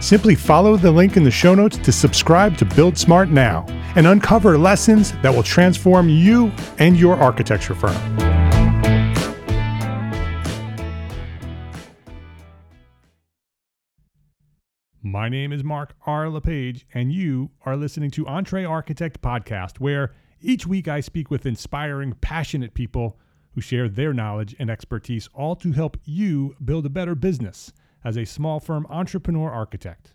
Simply follow the link in the show notes to subscribe to Build Smart now and uncover lessons that will transform you and your architecture firm. My name is Mark R. LePage, and you are listening to Entre Architect Podcast, where each week I speak with inspiring, passionate people who share their knowledge and expertise, all to help you build a better business as a small firm entrepreneur architect.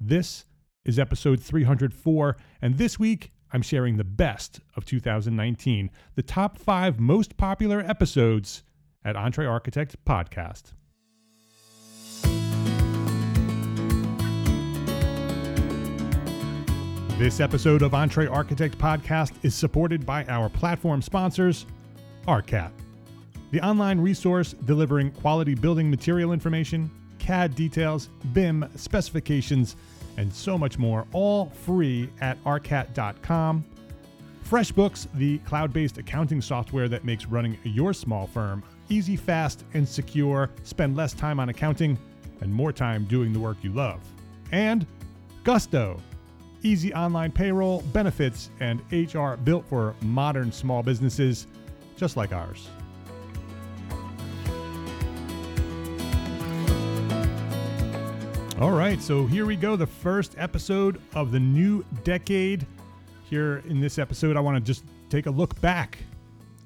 This is episode 304, and this week I'm sharing the best of 2019, the top five most popular episodes at Entre Architect Podcast. This episode of Entre Architect Podcast is supported by our platform sponsors, ARCAT, the online resource delivering quality building material information CAD details, BIM specifications, and so much more, all free at arcat.com. FreshBooks, the cloud based accounting software that makes running your small firm easy, fast, and secure. Spend less time on accounting and more time doing the work you love. And Gusto, easy online payroll, benefits, and HR built for modern small businesses just like ours. All right, so here we go. The first episode of the new decade. Here in this episode, I want to just take a look back.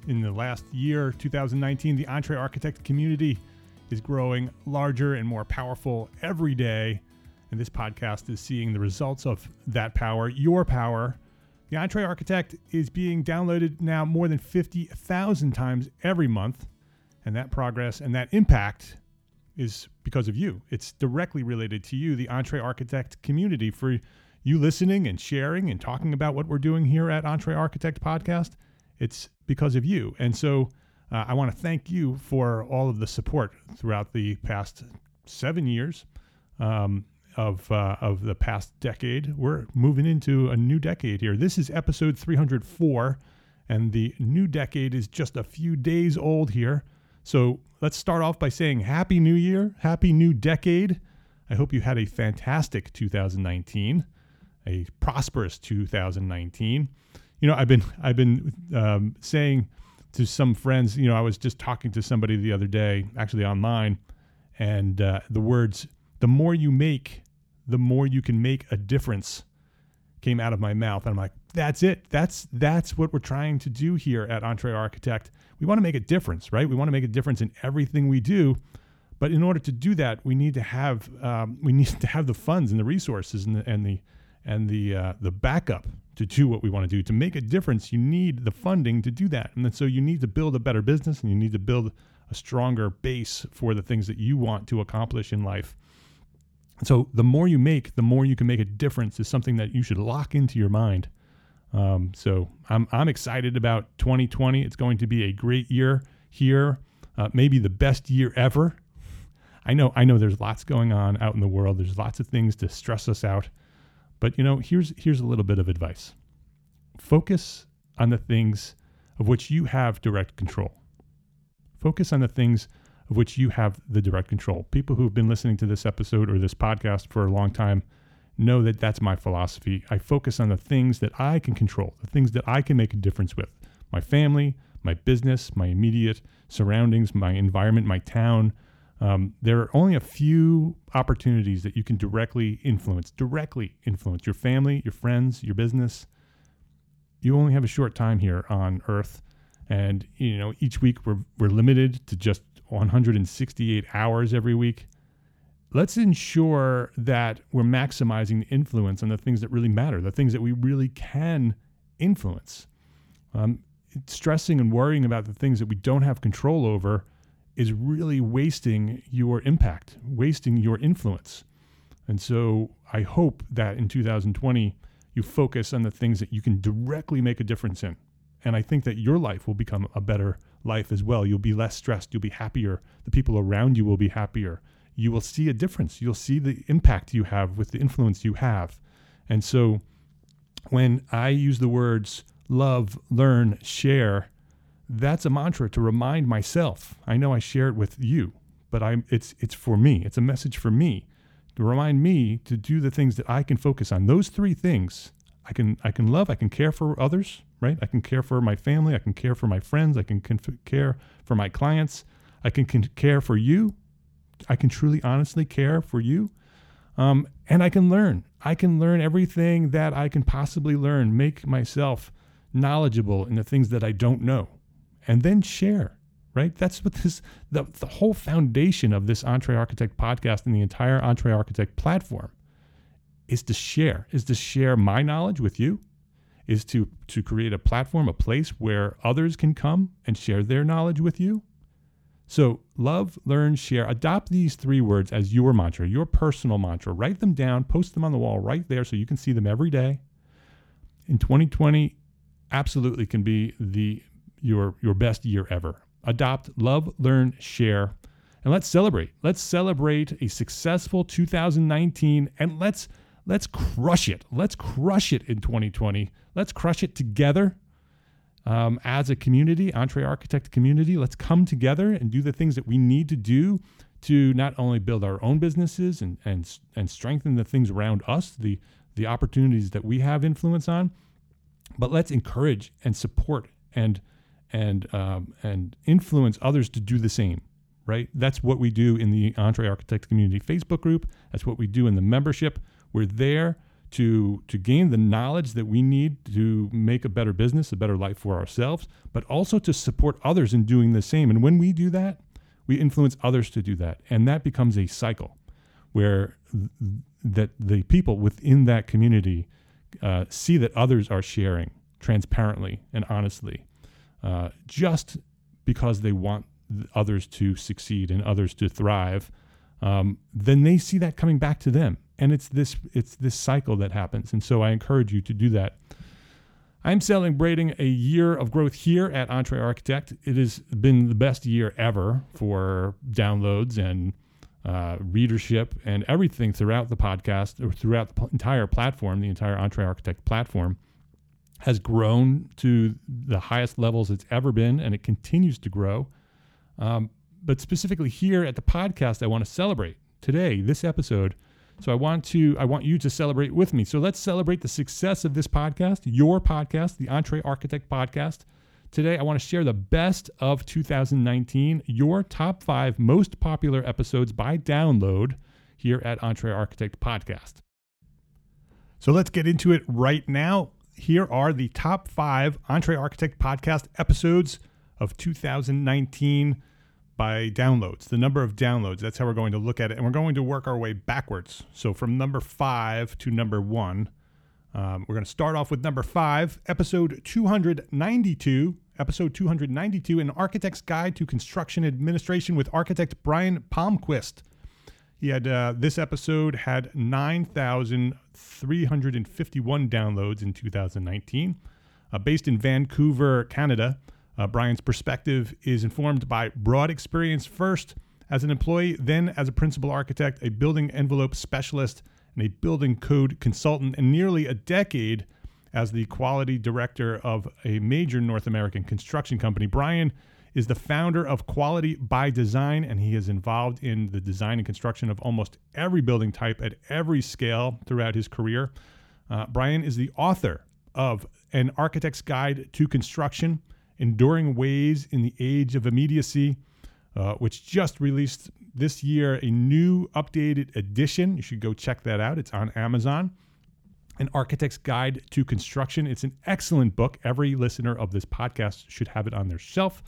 In the last year, 2019, the Entre Architect community is growing larger and more powerful every day. And this podcast is seeing the results of that power, your power. The Entre Architect is being downloaded now more than 50,000 times every month. And that progress and that impact is because of you. It's directly related to you, the Entre Architect community, for you listening and sharing and talking about what we're doing here at Entre Architect Podcast. It's because of you. And so uh, I want to thank you for all of the support throughout the past seven years um, of, uh, of the past decade. We're moving into a new decade here. This is episode 304, and the new decade is just a few days old here. So let's start off by saying Happy New Year, Happy New Decade. I hope you had a fantastic 2019, a prosperous 2019. You know, I've been I've been um, saying to some friends, you know, I was just talking to somebody the other day, actually online, and uh, the words "the more you make, the more you can make a difference" came out of my mouth, and I'm like, that's it. That's that's what we're trying to do here at Entre Architect. We want to make a difference, right? We want to make a difference in everything we do. But in order to do that, we need to have um, we need to have the funds and the resources and the and the and the uh, the backup to do what we want to do. To make a difference, you need the funding to do that, and so you need to build a better business, and you need to build a a stronger base for the things that you want to accomplish in life. So the more you make, the more you can make a difference is something that you should lock into your mind. Um, so I'm I'm excited about 2020. It's going to be a great year here, uh, maybe the best year ever. I know I know there's lots going on out in the world. There's lots of things to stress us out, but you know here's here's a little bit of advice. Focus on the things of which you have direct control. Focus on the things of which you have the direct control. People who've been listening to this episode or this podcast for a long time know that that's my philosophy. I focus on the things that I can control, the things that I can make a difference with my family, my business, my immediate surroundings, my environment, my town. Um, there are only a few opportunities that you can directly influence, directly influence your family, your friends, your business. You only have a short time here on earth. And, you know, each week we're, we're limited to just 168 hours every week let's ensure that we're maximizing the influence on the things that really matter, the things that we really can influence. Um, stressing and worrying about the things that we don't have control over is really wasting your impact, wasting your influence. And so I hope that in 2020, you focus on the things that you can directly make a difference in. And I think that your life will become a better life as well. You'll be less stressed, you'll be happier, the people around you will be happier you will see a difference. You'll see the impact you have with the influence you have. And so when I use the words love, learn, share, that's a mantra to remind myself. I know I share it with you, but I'm it's it's for me. It's a message for me to remind me to do the things that I can focus on. Those three things. I can I can love, I can care for others, right? I can care for my family, I can care for my friends, I can care for my clients, I can, can care for you, I can truly, honestly care for you. Um, and I can learn. I can learn everything that I can possibly learn, make myself knowledgeable in the things that I don't know, and then share. Right? That's what this the, the whole foundation of this Entre Architect podcast and the entire Entre Architect platform is to share, is to share my knowledge with you, is to to create a platform, a place where others can come and share their knowledge with you so, love, learn, share. Adopt these three words as your mantra, your personal mantra. Write them down, post them on the wall right there so you can see them every day. In 2020, absolutely can be the your your best year ever. Adopt, love, learn, share. And let's celebrate. Let's celebrate a successful 2019 and let's let's crush it. Let's crush it in 2020. Let's crush it together um, as a community, Entre Architect community, let's come together and do the things that we need to do to not only build our own businesses and and and strengthen the things around us, the the opportunities that we have influence on, but let's encourage and support and and um, and influence others to do the same. Right? That's what we do in the Entre Architect Community Facebook group. That's what we do in the membership. We're there to to gain the knowledge that we need to make a better business, a better life for ourselves, but also to support others in doing the same. And when we do that, we influence others to do that, and that becomes a cycle where th- that the people within that community uh, see that others are sharing transparently and honestly, uh, just because they want others to succeed and others to thrive. Um, then they see that coming back to them and it's this it's this cycle that happens. And so i encourage you to do that. I'm celebrating a year of growth here at entre architect. It has been the best year ever for downloads and uh, readership and everything throughout the podcast or throughout the entire platform the entire entre architect platform has grown to the highest levels it's ever been and it continues to grow. Um, but specifically here at the podcast i want to celebrate today this episode so I want to I want you to celebrate with me. So let's celebrate the success of this podcast, your podcast, the Entre Architect podcast. Today I want to share the best of 2019, your top 5 most popular episodes by download here at Entre Architect podcast. So let's get into it right now. Here are the top 5 Entre Architect podcast episodes of 2019 by downloads, the number of downloads. That's how we're going to look at it. And we're going to work our way backwards. So from number five to number one, um, we're going to start off with number five, episode 292. episode 292, An Architect's Guide to Construction Administration with architect Brian Palmquist. He had uh, this episode had 9,351 downloads in 2019. Uh, based in Vancouver, Canada, uh, Brian's perspective is informed by broad experience first as an employee, then as a principal architect, a building envelope specialist, and a building code consultant, and nearly a decade as the quality director of a major North American construction company. Brian is the founder of Quality by Design, and he is involved in the design and construction of almost every building type at every scale throughout his career. Uh, Brian is the author of An Architect's Guide to Construction Enduring Ways in the Age of Immediacy, uh, which just released this year a new updated edition. You should go check that out. It's on Amazon. An Architect's Guide to Construction. It's an excellent book. Every listener of this podcast should have it on their shelf.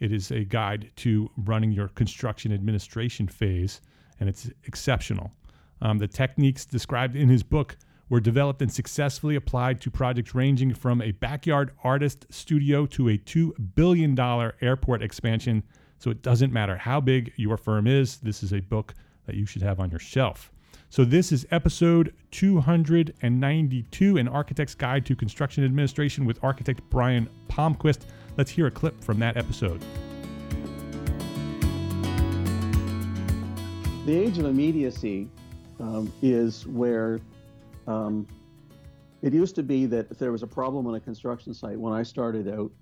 It is a guide to running your construction administration phase, and it's exceptional. Um, the techniques described in his book were developed and successfully applied to projects ranging from a backyard artist studio to a $2 billion airport expansion. So it doesn't matter how big your firm is, this is a book that you should have on your shelf. So, this is episode 292 An Architect's Guide to Construction Administration with architect Brian Palmquist. Let's hear a clip from that episode. The age of immediacy um, is where um, it used to be that if there was a problem on a construction site when I started out,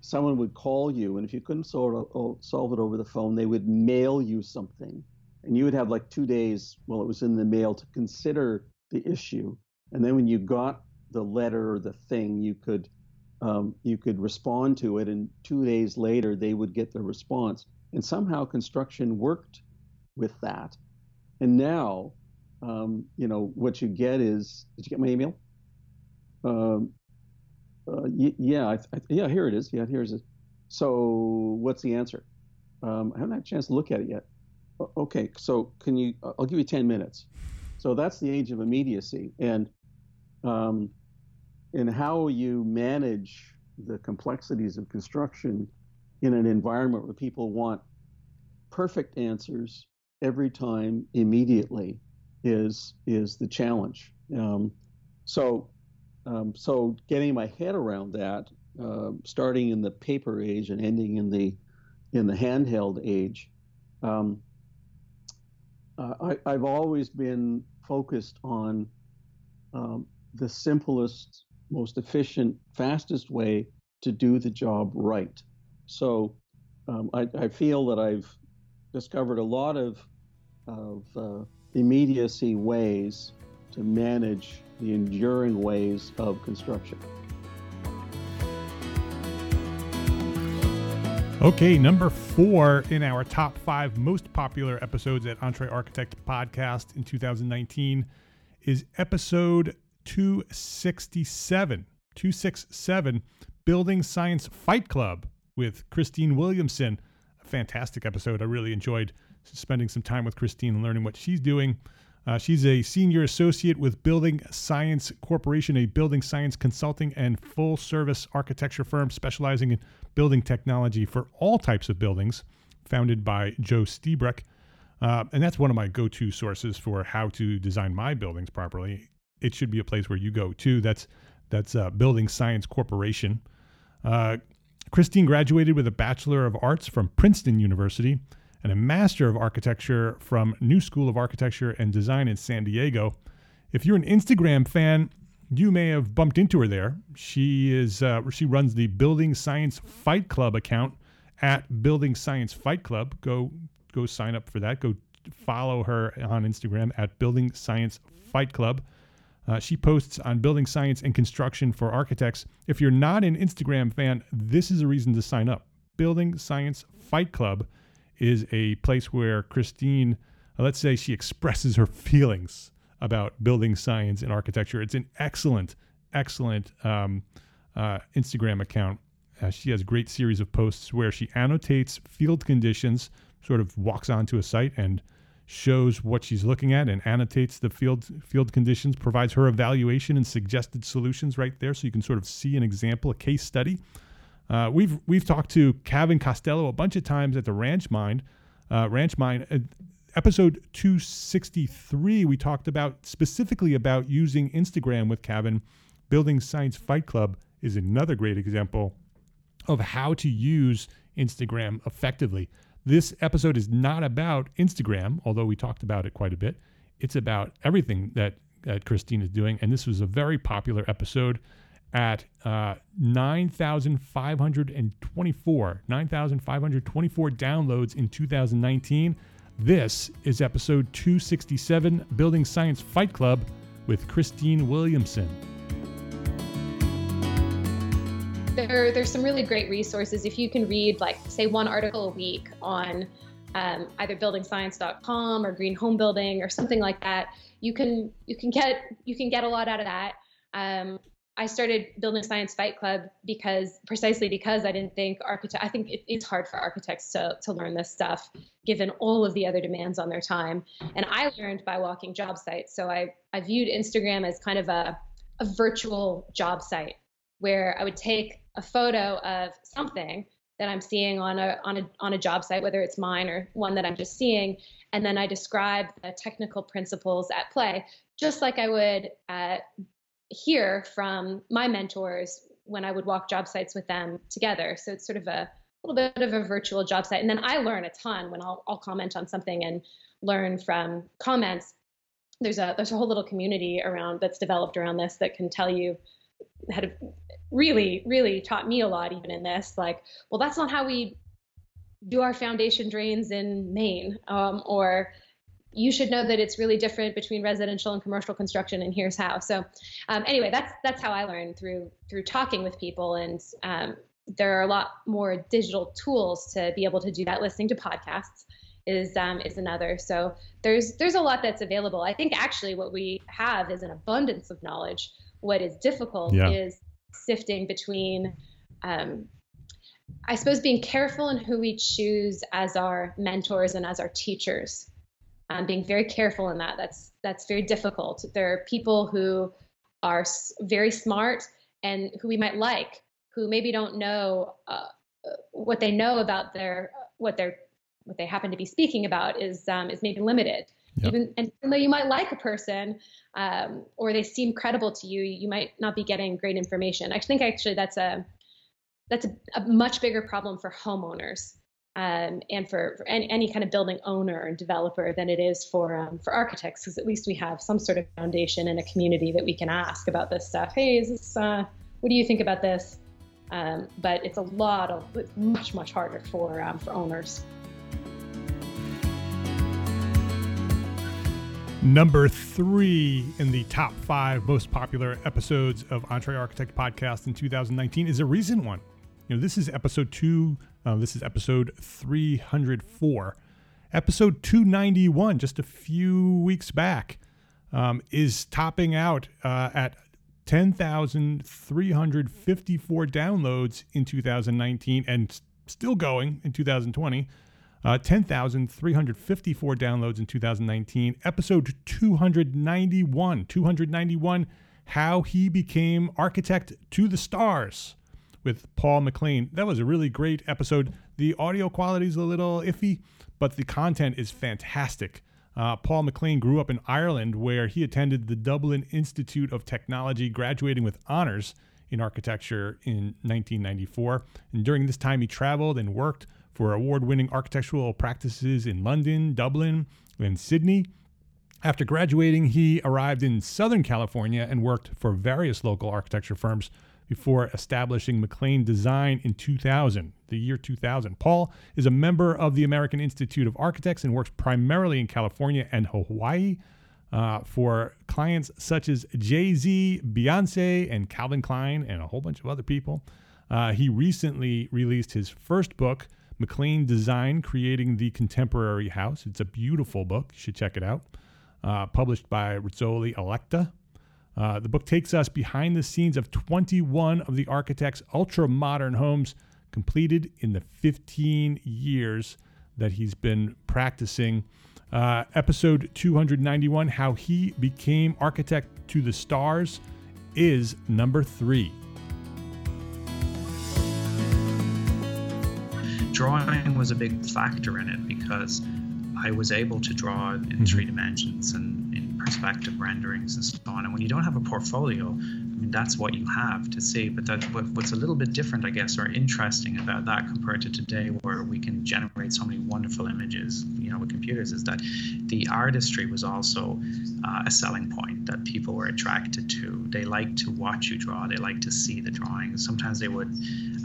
someone would call you, and if you couldn't solve solve it over the phone, they would mail you something. And you would have like two days while it was in the mail to consider the issue. And then when you got the letter or the thing you could um, you could respond to it and two days later they would get the response. And somehow construction worked with that. And now um, you know what you get is did you get my email? Um, uh, y- yeah I, I, yeah here it is. Yeah here's it. So what's the answer? Um, i haven't had a chance to look at it yet. Okay, so can you? I'll give you 10 minutes. So that's the age of immediacy, and um, and how you manage the complexities of construction in an environment where people want perfect answers every time immediately is is the challenge. Um, so um, so getting my head around that, uh, starting in the paper age and ending in the in the handheld age, um, uh, I, have always been focused on um, the simplest, most efficient, fastest way to do the job right. So um, I, I, feel that I've discovered a lot of, of uh, immediacy ways to manage the enduring ways of construction. Okay, number four in our top five most popular episodes at EntreArchitect Podcast in 2019 is episode 267. 267 Building Science Fight Club with Christine Williamson. A fantastic episode. I really enjoyed spending some time with Christine and learning what she's doing. Uh, she's a senior associate with Building Science Corporation, a building science consulting and full service architecture firm specializing in building technology for all types of buildings, founded by Joe Lstiburek. Uh, and that's one of my go to sources for how to design my buildings properly. It should be a place where you go too. That's that's uh, Building Science Corporation. Uh, Christine graduated with a Bachelor of Arts from Princeton University and a Master of Architecture from New School of Architecture and Design in San Diego. If you're an Instagram fan, you may have bumped into her there. She is uh, she runs the Building Science Fight Club account at Building Science Fight Club. Go go sign up for that. Go follow her on Instagram at Building Science Fight Club. Uh, she posts on building science and construction for architects. If you're not an Instagram fan, this is a reason to sign up. Building Science Fight Club is a place where Christine, uh, let's say, she expresses her feelings about building science and architecture. It's an excellent, excellent um, uh, Instagram account. Uh, she has a great series of posts where she annotates field conditions, sort of walks onto a site and shows what she's looking at and annotates the field field conditions, provides her evaluation and suggested solutions right there, so you can sort of see an example, a case study. Uh, we've we've talked to Kevin Costello a bunch of times at the Ranch Mine. Uh, Ranch Mine, uh, episode 263, we talked about specifically about using Instagram with Kevin. Building Science Fight Club is another great example of how to use Instagram effectively. This episode is not about Instagram, although we talked about it quite a bit. It's about everything that, that Christine is doing. And this was a very popular episode at uh, 9,524, 9,524 downloads in 2019. This is episode 267 Building Science Fight Club with Christine Williamson. There, there's some really great resources. If you can read, like, say, one article a week on um, either buildingscience.com or green home building or something like that, you can you can get you can get a lot out of that. Um, I started Building Science Fight Club because precisely because I didn't think architect. I think it, it's hard for architects to to learn this stuff given all of the other demands on their time. And I learned by walking job sites. So I I viewed Instagram as kind of a a virtual job site where I would take a photo of something that I'm seeing on a on a on a job site, whether it's mine or one that I'm just seeing, and then I describe the technical principles at play, just like I would uh, hear from my mentors when I would walk job sites with them together. So it's sort of a little bit of a virtual job site, and then I learn a ton when I'll I'll comment on something and learn from comments. There's a there's a whole little community around that's developed around this that can tell you to really, really taught me a lot even in this. Like, well, that's not how we do our foundation drains in Maine. Um, or you should know that it's really different between residential and commercial construction, and here's how. So, um, anyway, that's that's how I learned through through talking with people, and um, there are a lot more digital tools to be able to do that. Listening to podcasts is um, is another. So there's there's a lot that's available. I think actually what we have is an abundance of knowledge. What is difficult yeah. is sifting between um, I suppose being careful in who we choose as our mentors and as our teachers. Um, being very careful in that. That's that's very difficult. There are people who are very smart and who we might like, who maybe don't know uh, what they know about their what they're what they happen to be speaking about is um, is maybe limited. Yep. Even and even though you might like a person um, or they seem credible to you, you might not be getting great information. I think actually that's a that's a, a much bigger problem for homeowners um, and for, for any, any, kind of building owner and developer than it is for um, for architects, because at least we have some sort of foundation in a community that we can ask about this stuff. Hey, is this uh, what do you think about this? Um, but it's a lot of it's much much harder for um, for owners. Number three in the top five most popular episodes of Entre Architect Podcast in 2019 is a recent one. You know, this is episode two. Uh, this is episode 304. Episode 291, just a few weeks back, um, is topping out uh, at 10,354 downloads in 2019 and still going in 2020. Uh, 10,354 downloads in 2019. Episode 291. 291 How He Became Architect to the Stars with Paul McLean. That was a really great episode. The audio quality is a little iffy, but the content is fantastic. Uh, Paul McLean grew up in Ireland where he attended the Dublin Institute of Technology, graduating with honors in architecture in 1994. And during this time, he traveled and worked for award winning architectural practices in London, Dublin, and Sydney. After graduating, he arrived in Southern California and worked for various local architecture firms before establishing McLean Design in 2000, the year 2000. Paul is a member of the American Institute of Architects and works primarily in California and Hawaii uh, for clients such as Jay Z, Beyonce, and Calvin Klein, and a whole bunch of other people. Uh, he recently released his first book, McLean Design Creating the Contemporary House. It's a beautiful book. You should check it out. Uh, published by Rizzoli Electa. Uh, the book takes us behind the scenes of 21 of the architect's ultra modern homes completed in the 15 years that he's been practicing. Uh, episode 291 How He Became Architect to the Stars is number three. drawing was a big factor in it because I was able to draw in mm-hmm. three dimensions and perspective renderings and so on. And when you don't have a portfolio, I mean, that's what you have to see. But that, what, what's a little bit different, I guess, or interesting about that compared to today, where we can generate so many wonderful images, you know, with computers, is that the artistry was also uh, a selling point that people were attracted to. They like to watch you draw. They like to see the drawings. Sometimes they would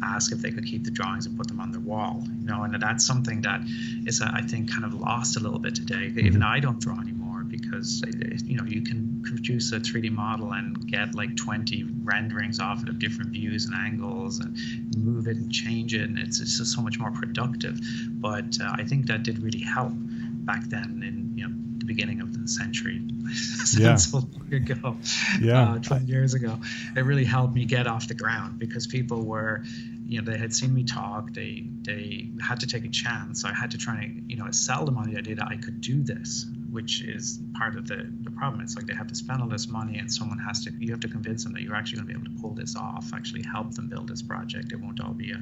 ask if they could keep the drawings and put them on their wall. You know, and that's something that is, I think, kind of lost a little bit today. Even mm-hmm. I don't draw anymore because you know you can produce a 3D model and get like 20 renderings off it of different views and angles and move it and change it, and it's, it's just so much more productive. But uh, I think that did really help back then in you know the beginning of the century. yeah. so long ago, yeah, uh, 20 years ago, it really helped me get off the ground because people were you know they had seen me talk they they had to take a chance So i had to try and you know sell them on the idea that i could do this which is part of the, the problem. It's like they have to spend all this money, and someone has to, you have to convince them that you're actually going to be able to pull this off, actually help them build this project. It won't all be a,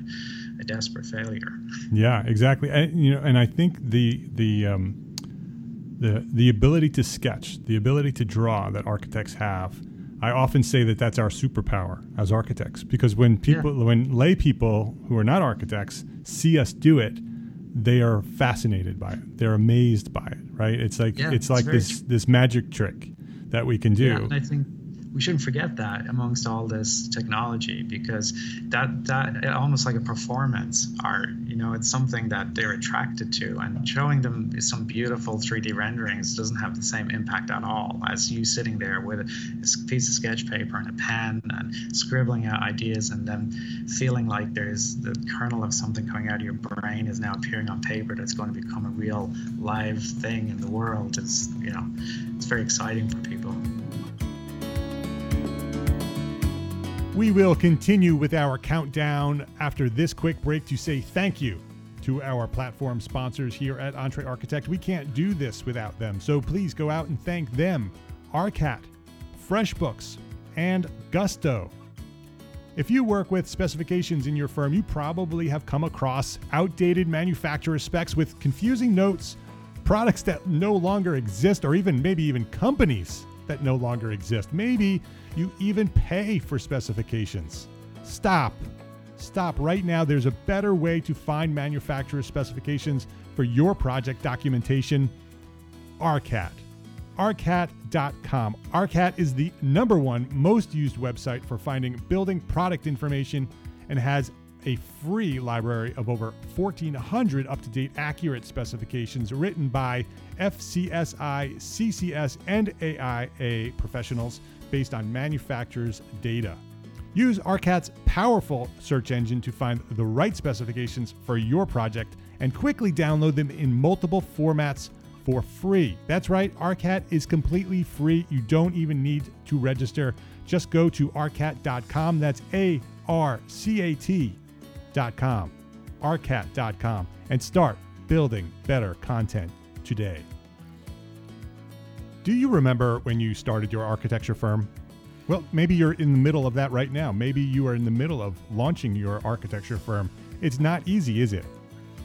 a desperate failure. Yeah, exactly. And, you know, and I think the, the, um, the, the ability to sketch, the ability to draw that architects have, I often say that that's our superpower as architects because when people, yeah. when lay people who are not architects see us do it, they are fascinated by it. They're amazed by it, right? It's like yeah, it's like this this magic trick that we can do. Yeah, I think we shouldn't forget that amongst all this technology because that that almost like a performance art you know it's something that they're attracted to and showing them some beautiful 3d renderings doesn't have the same impact at all as you sitting there with a piece of sketch paper and a pen and scribbling out ideas and then feeling like there's the kernel of something coming out of your brain is now appearing on paper that's going to become a real live thing in the world. It's you know it's very exciting for people We will continue with our countdown after this quick break to say thank you to our platform sponsors here at Entre Architect. We can't do this without them, so please go out and thank them ARCAT, FreshBooks, and Gusto. If you work with specifications in your firm, you probably have come across outdated manufacturer specs with confusing notes, products that no longer exist, or even maybe even companies that no longer exist. Maybe you even pay for specifications. Stop. Stop right now. There's a better way to find manufacturer specifications for your project documentation ARCAT. ARCAT.com. ARCAT is the number one most used website for finding building product information and has a free library of over 1,400 up to date accurate specifications written by FCSI, CCS, and AIA professionals based on manufacturer's data. Use ARCAT's powerful search engine to find the right specifications for your project and quickly download them in multiple formats for free. That's right, ARCAT is completely free. You don't even need to register. Just go to arcat.com. That's A R C A T.com. arcat.com and start building better content today. Do you remember when you started your architecture firm? Well, maybe you're in the middle of that right now. Maybe you are in the middle of launching your architecture firm. It's not easy, is it?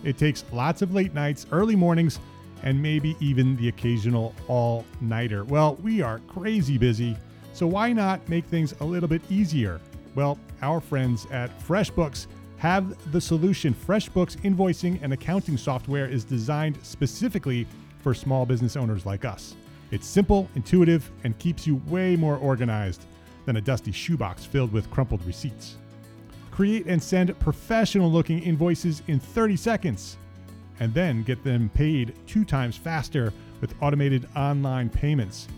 It takes lots of late nights, early mornings, and maybe even the occasional all nighter. Well, we are crazy busy, so why not make things a little bit easier? Well, our friends at FreshBooks have the solution. FreshBooks invoicing and accounting software is designed specifically for small business owners like us. It's simple, intuitive, and keeps you way more organized than a dusty shoebox filled with crumpled receipts. Create and send professional looking invoices in 30 seconds, and then get them paid two times faster with automated online payments.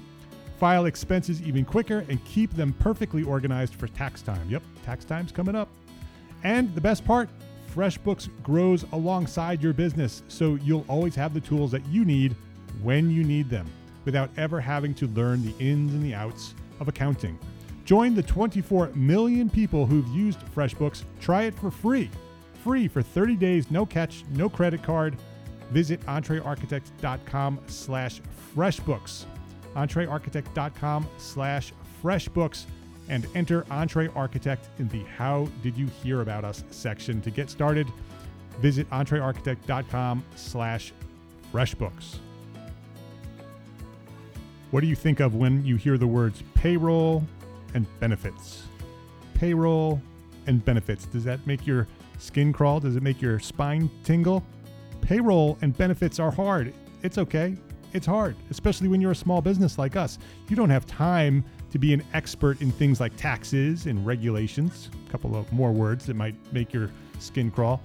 File expenses even quicker and keep them perfectly organized for tax time. Yep, tax time's coming up. And the best part FreshBooks grows alongside your business, so you'll always have the tools that you need when you need them without ever having to learn the ins and the outs of accounting. Join the 24 million people who've used FreshBooks. Try it for free. Free for 30 days, no catch, no credit card. Visit entrearchitect.com slash freshbooks. entrearchitect.com slash freshbooks and enter Entre Architect in the How Did You Hear About Us section to get started. visit entrearchitect.com slash freshbooks. What do you think of when you hear the words payroll and benefits? Payroll and benefits. Does that make your skin crawl? Does it make your spine tingle? Payroll and benefits are hard. It's okay. It's hard, especially when you're a small business like us. You don't have time to be an expert in things like taxes and regulations, a couple of more words that might make your skin crawl.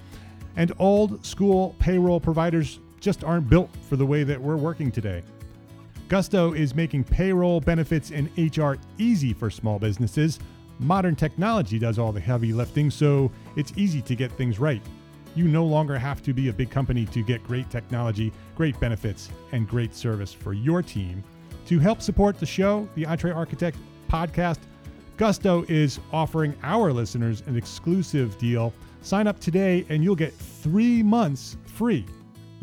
And old school payroll providers just aren't built for the way that we're working today. Gusto is making payroll, benefits, and HR easy for small businesses. Modern technology does all the heavy lifting, so it's easy to get things right. You no longer have to be a big company to get great technology, great benefits, and great service for your team. To help support the show, the EntreArchitect podcast, Gusto is offering our listeners an exclusive deal. Sign up today and you'll get three months free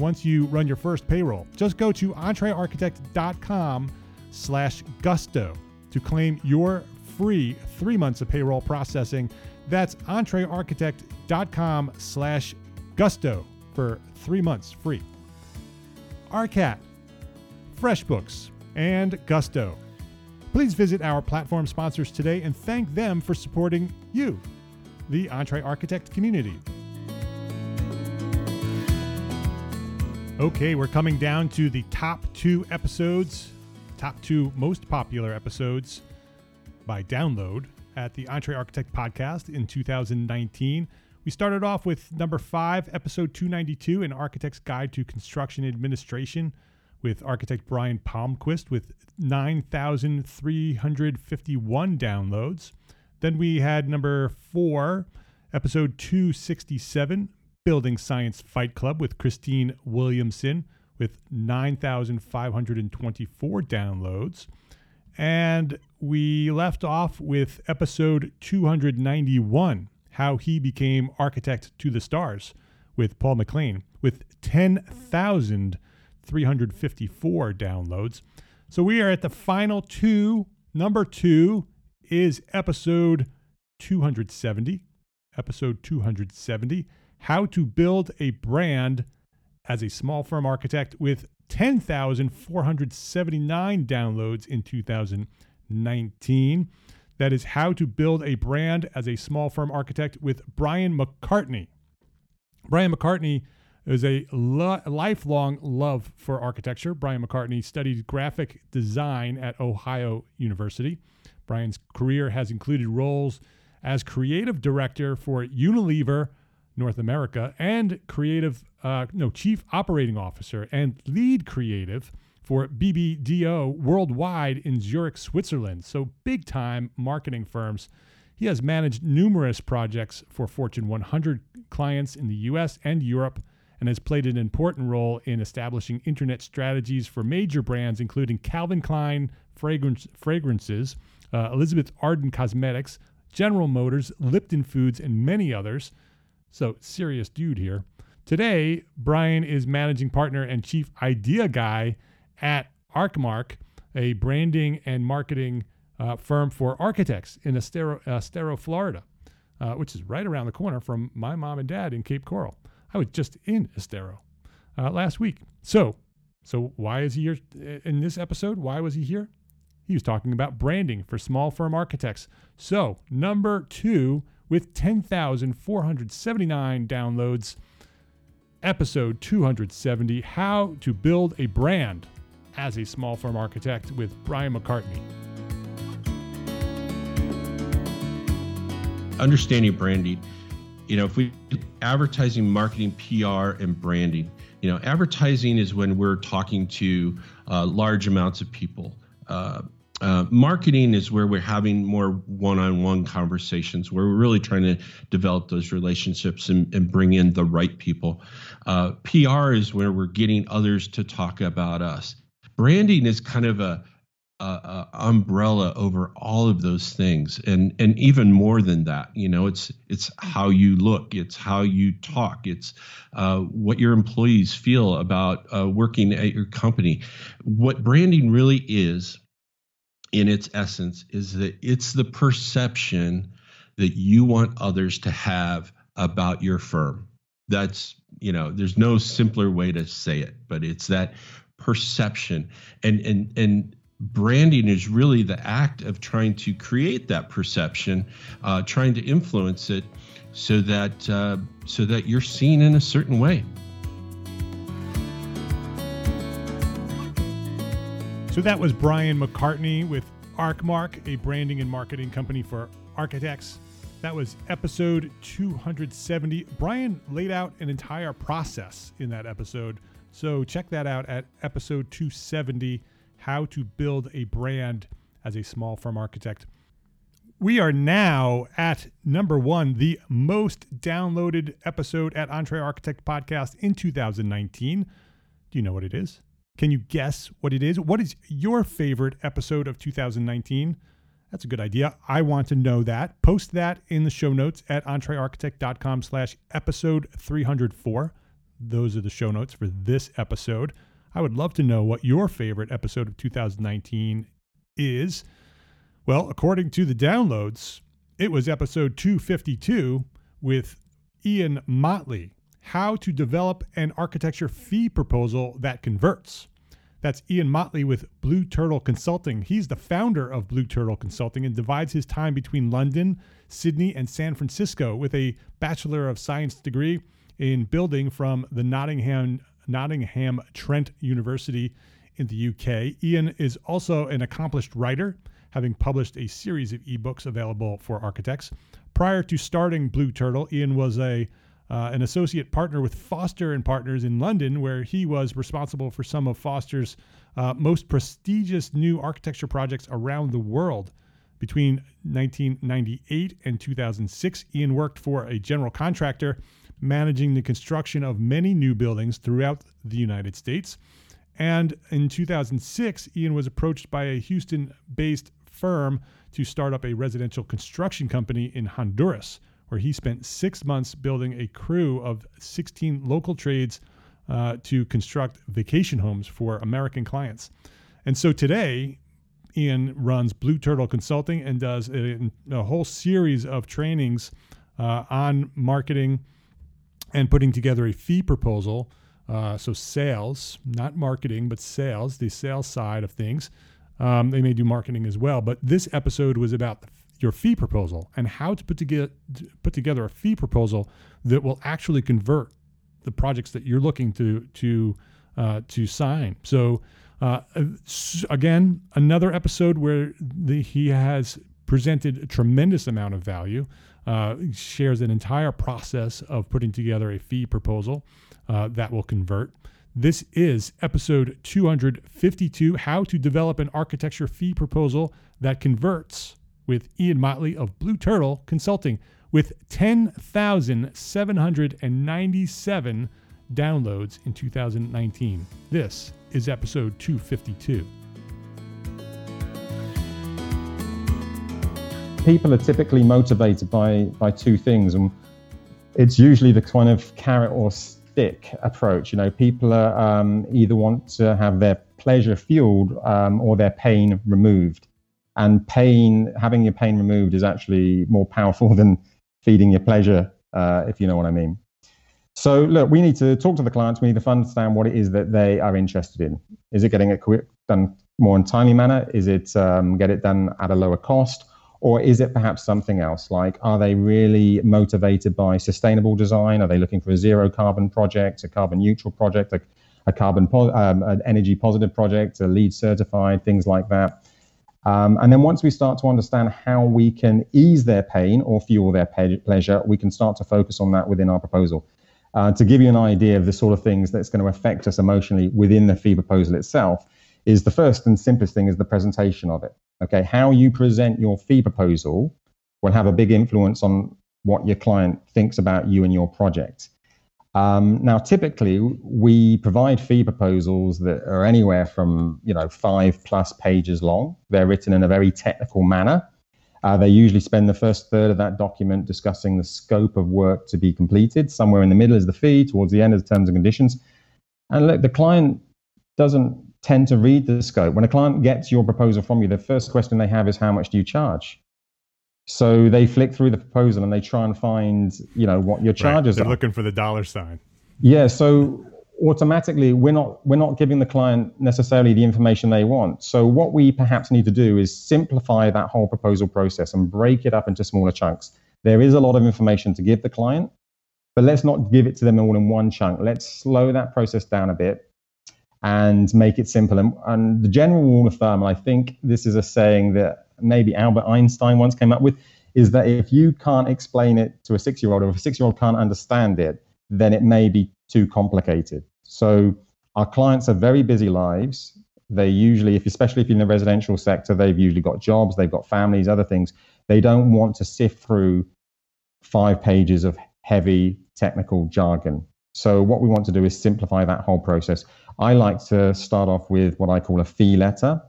once you run your first payroll. Just go to entrearchitect.com slash gusto to claim your free three months of payroll processing. That's entrearchitect.com slash gusto for three months free. ARCAT, FreshBooks, and Gusto. Please visit our platform sponsors today and thank them for supporting you, the EntreArchitect community. Okay, we're coming down to the top two episodes, top two most popular episodes by download at the EntreArchitect podcast in 2019. We started off with number five, episode 292, An Architect's Guide to Construction Administration, with architect Brian Palmquist with 9,351 downloads. Then we had number four, episode 267, Building Science Fight Club with Christine Williamson with 9,524 downloads. And we left off with episode 291, How He Became Architect to the Stars with Paul McLean with 10,354 downloads. So we are at the final two. Number two is episode 270. Episode 270 how to Build a Brand as a Small Firm Architect with 10,479 downloads in 2019. That is How to Build a Brand as a Small Firm Architect with Brian McCartney. Brian McCartney is a lo- lifelong love for architecture. Brian McCartney studied graphic design at Ohio University. Brian's career has included roles as creative director for Unilever, North America, and creative, uh, no, chief operating officer and lead creative for BBDO worldwide in Zurich, Switzerland. So big time marketing firms. He has managed numerous projects for Fortune 100 clients in the US and Europe and has played an important role in establishing internet strategies for major brands, including Calvin Klein fragrance, fragrances, uh, Elizabeth Arden Cosmetics, General Motors, Lipton Foods, and many others. So, serious dude here. Today, Brian is managing partner and chief idea guy at Archmark, a branding and marketing uh, firm for architects in Estero, Estero Florida, uh, which is right around the corner from my mom and dad in Cape Coral. I was just in Estero uh, last week. So, so why is he here uh, in this episode? Why was he here? He was talking about branding for small firm architects. So, number two with 10,479 downloads. Episode 270 How to Build a Brand as a Small Firm Architect with Brian McCartney. Understanding branding. You know, if we advertising, marketing, PR, and branding, you know, advertising is when we're talking to uh, large amounts of people. Uh, uh, marketing is where we're having more one-on-one conversations where we're really trying to develop those relationships and, and bring in the right people. Uh, pr is where we're getting others to talk about us. Branding is kind of a, a, a, umbrella over all of those things and and even more than that you know it's it's how you look it's how you talk it's uh, what your employees feel about uh, working at your company. What branding really is in its essence is that it's the perception that you want others to have about your firm That's, you know, there's no simpler way to say it, but it's that perception. And and and branding is really the act of trying to create that perception, uh, trying to influence it so that uh, so that you're seen in a certain way. So that was Brian McCartney with ArchMark, a branding and marketing company for architects. That was episode 270. Brian laid out an entire process in that episode. So check that out at episode 270 How to Build a Brand as a Small Firm Architect. We are now at number one, the most downloaded episode at EntreArchitect Podcast in 2019. Do you know what it is? Can you guess what it is? What is your favorite episode of 2019? That's a good idea. I want to know that. Post that in the show notes at entrearchitect.com slash episode 304. Those are the show notes for this episode. I would love to know what your favorite episode of 2019 is. Well, according to the downloads, it was episode 252 with Ian Motley how to develop an architecture fee proposal that converts. That's Ian Motley with Blue Turtle Consulting. He's the founder of Blue Turtle Consulting and divides his time between London, Sydney, and San Francisco with a Bachelor of Science degree in building from the Nottingham Nottingham Trent University in the UK. Ian is also an accomplished writer, having published a series of ebooks available for architects. Prior to starting Blue Turtle, Ian was a uh, an associate partner with Foster and Partners in London, where he was responsible for some of Foster's uh, most prestigious new architecture projects around the world. Between 1998 and 2006, Ian worked for a general contractor managing the construction of many new buildings throughout the United States. And in 2006, Ian was approached by a Houston based firm to start up a residential construction company in Honduras where he spent six months building a crew of 16 local trades uh, to construct vacation homes for American clients. And so today, Ian runs Blue Turtle Consulting and does a, a whole series of trainings uh, on marketing and putting together a fee proposal. Uh, so, sales, not marketing, but sales, the sales side of things. Um, they may do marketing as well, but this episode was about the your fee proposal and how to put together put together a fee proposal that will actually convert the projects that you're looking to to uh, to sign. So uh, again, another episode where the, he has presented a tremendous amount of value. Uh, shares an entire process of putting together a fee proposal uh, that will convert. This is episode 252 How to Develop an Architecture Fee Proposal That Converts with Ian Motley of Blue Turtle Consulting with 10,797 downloads in 2019. This is episode 252. People are typically motivated by, by two things, and it's usually the kind of carrot or stick approach. You know, people are, um, either want to have their pleasure fueled um, or their pain removed and pain having your pain removed is actually more powerful than feeding your pleasure uh, if you know what i mean. So look we need to talk to the clients. We need to understand what it is that they are interested in. Is it getting it quick, done more in timely manner? Is it um, get it done at a lower cost? Or is it perhaps something else? Like are they really motivated by sustainable design? Are they looking for a zero carbon project a carbon neutral project a, a carbon po- um, an energy positive project a LEED certified things like that um, and then once we start to understand how we can ease their pain or fuel their pe- pleasure, we can start to focus on that within our proposal. Uh, to give you an idea of the sort of things that's going to affect us emotionally within the fee proposal itself, is the first and simplest thing is the presentation of it. Okay, how you present your fee proposal will have a big influence on what your client thinks about you and your project. Um, now, typically, we provide fee proposals that are anywhere from you know five plus pages long. They're written in a very technical manner. Uh, they usually spend the first third of that document discussing the scope of work to be completed. Somewhere in the middle is the fee. Towards the end is the terms and conditions. And look, the client doesn't tend to read the scope. When a client gets your proposal from you, the first question they have is, "How much do you charge?" So they flick through the proposal and they try and find, you know, what your charges right. They're are. looking for the dollar sign. Yeah. So automatically, we're not we're not giving the client necessarily the information they want. So what we perhaps need to do is simplify that whole proposal process and break it up into smaller chunks. There is a lot of information to give the client, but let's not give it to them all in one chunk. Let's slow that process down a bit and make it simple. And, and the general rule of thumb, I think this is a saying that maybe Albert Einstein once came up with, is that if you can't explain it to a six year old, or if a six year old can't understand it, then it may be too complicated. So our clients have very busy lives. They usually, if especially if you're in the residential sector, they've usually got jobs, they've got families, other things. They don't want to sift through five pages of heavy technical jargon. So what we want to do is simplify that whole process. I like to start off with what I call a fee letter.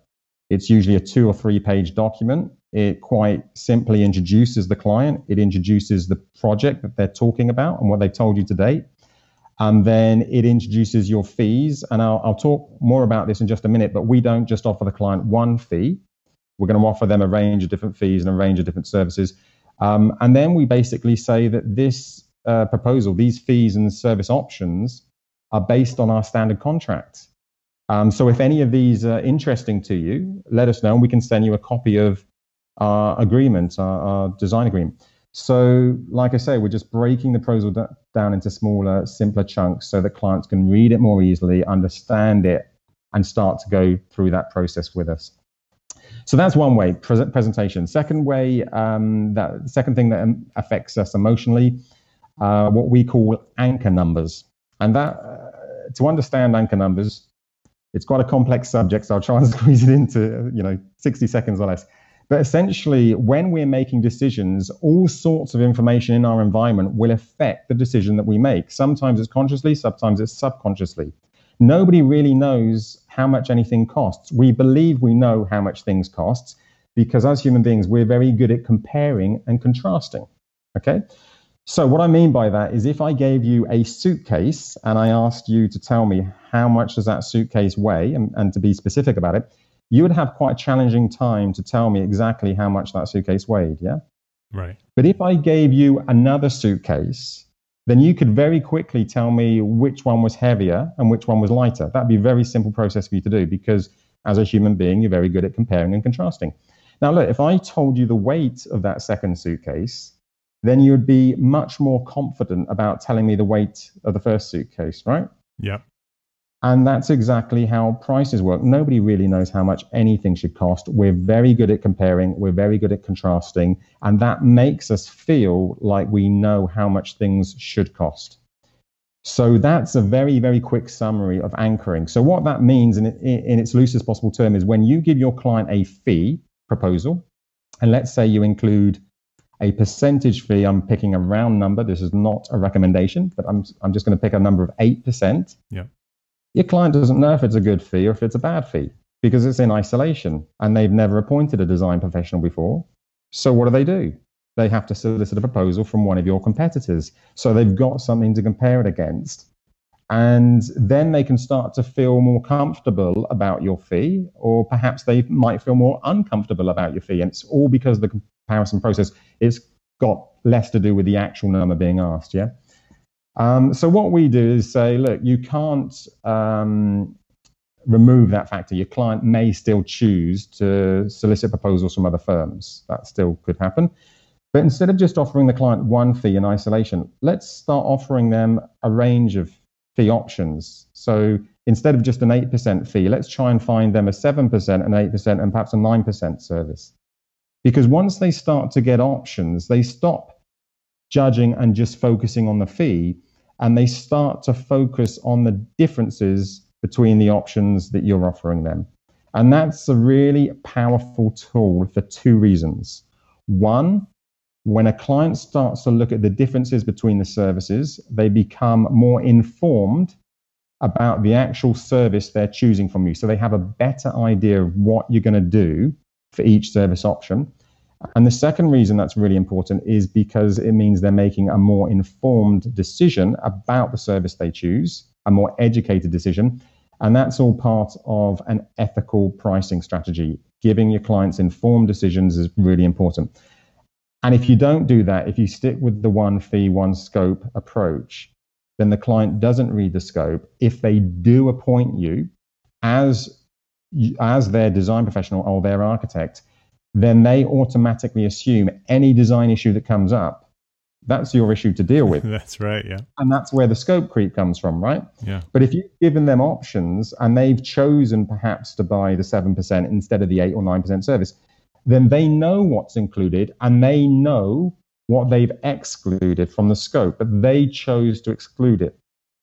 It's usually a two or three page document. It quite simply introduces the client. It introduces the project that they're talking about and what they've told you to date. And then it introduces your fees. And I'll, I'll talk more about this in just a minute, but we don't just offer the client one fee. We're going to offer them a range of different fees and a range of different services. Um, and then we basically say that this uh, proposal, these fees and service options, are based on our standard contracts. Um, so if any of these are interesting to you, let us know and we can send you a copy of our agreement, our, our design agreement. So, like I say, we're just breaking the proposal d- down into smaller, simpler chunks so that clients can read it more easily, understand it, and start to go through that process with us. So that's one way, pre- presentation. Second way, um, that second thing that um, affects us emotionally, uh, what we call anchor numbers. And that, to understand anchor numbers, it's quite a complex subject, so I'll try and squeeze it into, you know, 60 seconds or less. But essentially, when we're making decisions, all sorts of information in our environment will affect the decision that we make. Sometimes it's consciously, sometimes it's subconsciously. Nobody really knows how much anything costs. We believe we know how much things cost because as human beings, we're very good at comparing and contrasting. Okay? So, what I mean by that is if I gave you a suitcase and I asked you to tell me how much does that suitcase weigh and, and to be specific about it, you would have quite a challenging time to tell me exactly how much that suitcase weighed. Yeah. Right. But if I gave you another suitcase, then you could very quickly tell me which one was heavier and which one was lighter. That'd be a very simple process for you to do because as a human being, you're very good at comparing and contrasting. Now, look, if I told you the weight of that second suitcase, then you'd be much more confident about telling me the weight of the first suitcase, right? Yeah. And that's exactly how prices work. Nobody really knows how much anything should cost. We're very good at comparing, we're very good at contrasting, and that makes us feel like we know how much things should cost. So that's a very, very quick summary of anchoring. So what that means in, in its loosest possible term is when you give your client a fee proposal, and let's say you include a percentage fee, I'm picking a round number. This is not a recommendation, but I'm, I'm just going to pick a number of 8%. Yeah your client doesn't know if it's a good fee or if it's a bad fee because it's in isolation and they've never appointed a design professional before. So what do they do? They have to solicit a proposal from one of your competitors. So they've got something to compare it against. And then they can start to feel more comfortable about your fee, or perhaps they might feel more uncomfortable about your fee. And it's all because the comparison process it's got less to do with the actual number being asked. Yeah. Um, so what we do is say, look, you can't um, remove that factor. Your client may still choose to solicit proposals from other firms. That still could happen. But instead of just offering the client one fee in isolation, let's start offering them a range of fee options. So instead of just an 8% fee, let's try and find them a 7%, an 8%, and perhaps a 9% service. Because once they start to get options, they stop judging and just focusing on the fee and they start to focus on the differences between the options that you're offering them. And that's a really powerful tool for two reasons. One, when a client starts to look at the differences between the services, they become more informed about the actual service they're choosing from you. So they have a better idea of what you're going to do for each service option. And the second reason that's really important is because it means they're making a more informed decision about the service they choose, a more educated decision. And that's all part of an ethical pricing strategy. Giving your clients informed decisions is really important. And if you don't do that, if you stick with the one fee, one scope approach, then the client doesn't read the scope. If they do appoint you as as their design professional or their architect, then they automatically assume any design issue that comes up, that's your issue to deal with. that's right, yeah. And that's where the scope creep comes from, right? Yeah. But if you've given them options and they've chosen perhaps to buy the 7% instead of the 8 or 9% service, then they know what's included and they know what they've excluded from the scope, but they chose to exclude it.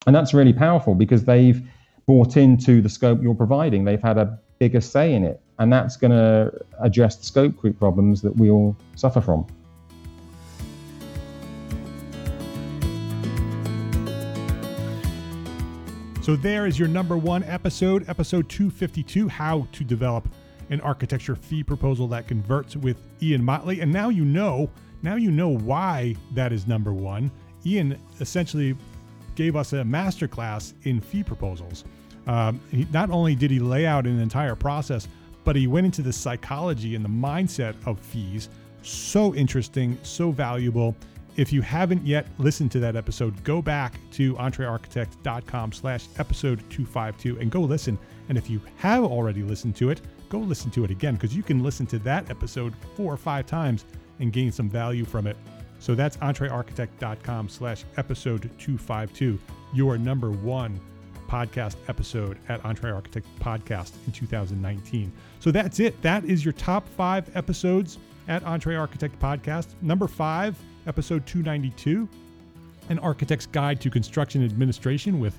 And that's really powerful because they've bought into the scope you're providing. They've had a bigger say in it. And that's going to address the scope creep problems that we all suffer from. So there is your number one episode, episode 252, How to Develop an Architecture Fee Proposal that Converts with Ian Motley. And now you know, now you know why that is number one. Ian essentially gave us a masterclass in fee proposals. Um, he, not only did he lay out an entire process, but he went into the psychology and the mindset of fees. So interesting, so valuable. If you haven't yet listened to that episode, go back to entrearchitect.com slash episode 252 and go listen. And if you have already listened to it, go listen to it again because you can listen to that episode four or five times and gain some value from it. So that's entrearchitect.com slash episode 252, your number one podcast episode at Entre Architect Podcast in 2019. So that's it. That is your top five episodes at Entre Architect Podcast. Number five, episode 292, An Architect's Guide to Construction Administration with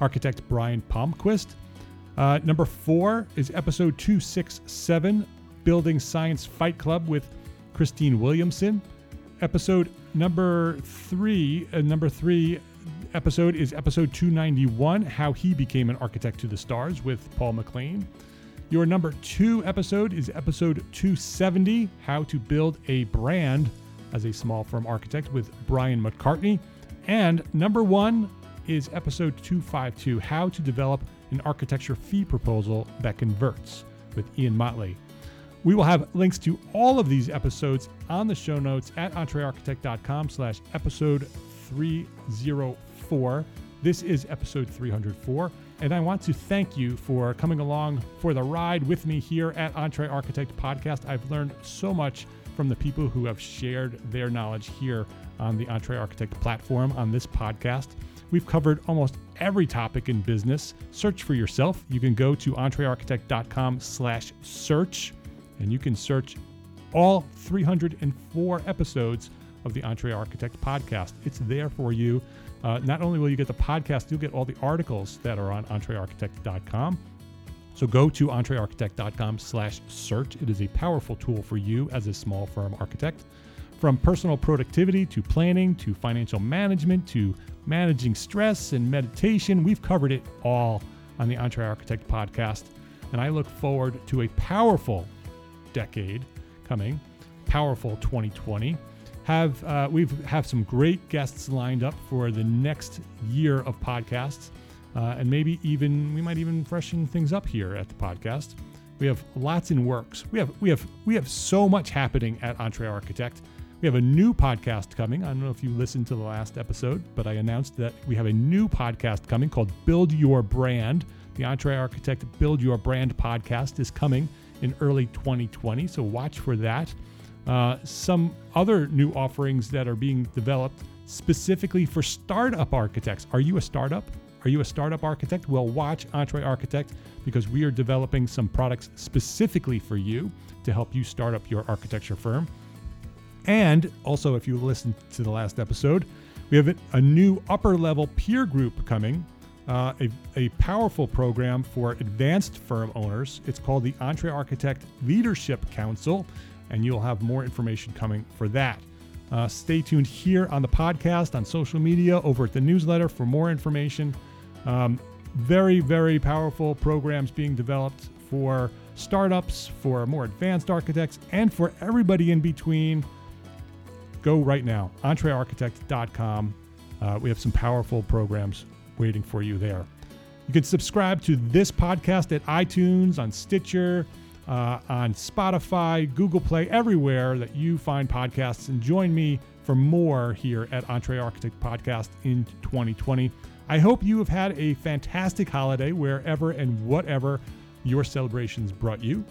architect Brian Palmquist. Uh, number four is episode 267, Building Science Fight Club with Christine Williamson. Episode number three, uh, number three episode is episode 291, How He Became an Architect to the Stars with Paul McClean. Your number two episode is episode 270, How to Build a Brand as a Small Firm Architect with Brian McCartney. And number one is episode 252, How to Develop an Architecture Fee Proposal that Converts with Ian Motley. We will have links to all of these episodes on the show notes at entrearchitect.com slash episode 304. This is episode 304. And I want to thank you for coming along for the ride with me here at Entre Architect Podcast. I've learned so much from the people who have shared their knowledge here on the Entre Architect platform on this podcast. We've covered almost every topic in business. Search for yourself. You can go to entrearchitect.com slash search and you can search all 304 episodes of the Entre Architect podcast. It's there for you. Uh, not only will you get the podcast, you'll get all the articles that are on entrearchitect.com. So go to entrearchitect.com slash search. It is a powerful tool for you as a small firm architect. From personal productivity to planning to financial management to managing stress and meditation, we've covered it all on the Entre Architect podcast. And I look forward to a powerful decade coming, powerful 2020. Have uh, we've have some great guests lined up for the next year of podcasts, uh, and maybe even we might even freshen things up here at the podcast. We have lots in works. We have we have we have so much happening at Entre Architect. We have a new podcast coming. I don't know if you listened to the last episode, but I announced that we have a new podcast coming called Build Your Brand. The Entre Architect Build Your Brand podcast is coming in early 2020, so watch for that. Uh, some other new offerings that are being developed specifically for startup architects. Are you a startup? Are you a startup architect? Well, watch Entre Architect because we are developing some products specifically for you to help you start up your architecture firm. And also, if you listened to the last episode, we have a new upper level peer group coming, uh, a, a powerful program for advanced firm owners. It's called the Entre Architect Leadership Council, and you'll have more information coming for that. Uh, stay tuned here on the podcast, on social media, over at the newsletter for more information. Um, very, very powerful programs being developed for startups, for more advanced architects, and for everybody in between go right now, entrearchitect.com. Uh, we have some powerful programs waiting for you there. You can subscribe to this podcast at iTunes, on Stitcher, uh, on Spotify, Google Play, everywhere that you find podcasts. And join me for more here at Entre Architect Podcast in 2020. I hope you have had a fantastic holiday wherever and whatever your celebrations brought you.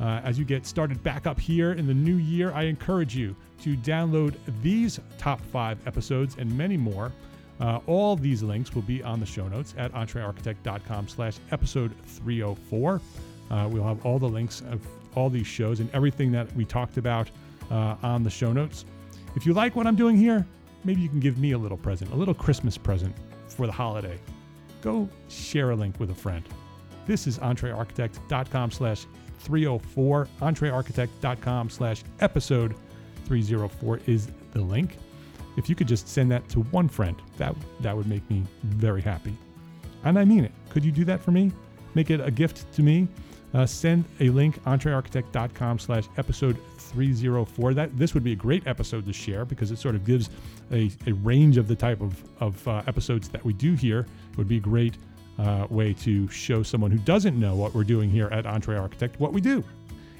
Uh, as you get started back up here in the new year, I encourage you to download these top five episodes and many more. Uh, all these links will be on the show notes at entrearchitect.com slash episode 304. Uh, we'll have all the links of all these shows and everything that we talked about uh, on the show notes. If you like what I'm doing here, maybe you can give me a little present, a little Christmas present for the holiday. Go share a link with a friend. This is entrearchitect.com slash 304. Entrearchitect.com slash episode 304 is the link. If you could just send that to one friend, that, that would make me very happy. And I mean it. Could you do that for me? Make it a gift to me? Uh, send a link, entrearchitect.com slash episode 304. That This would be a great episode to share because it sort of gives a, a range of the type of, of uh, episodes that we do here. It would be a great uh, way to show someone who doesn't know what we're doing here at Entre Architect what we do.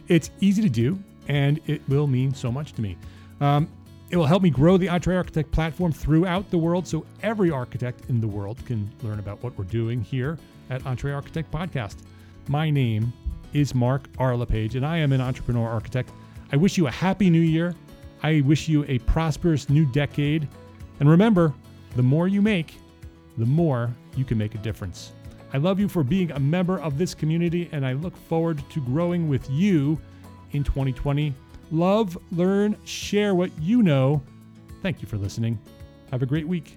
It's easy to do, and it will mean so much to me. Um, it will help me grow the Entre Architect platform throughout the world so every architect in the world can learn about what we're doing here at Entre Architect Podcast. My name is Mark R. LePage, and I am an entrepreneur architect. I wish you a happy new year. I wish you a prosperous new decade. And remember, the more you make, the more you can make a difference. I love you for being a member of this community, and I look forward to growing with you in 2020 love, learn, share what you know. Thank you for listening. Have a great week.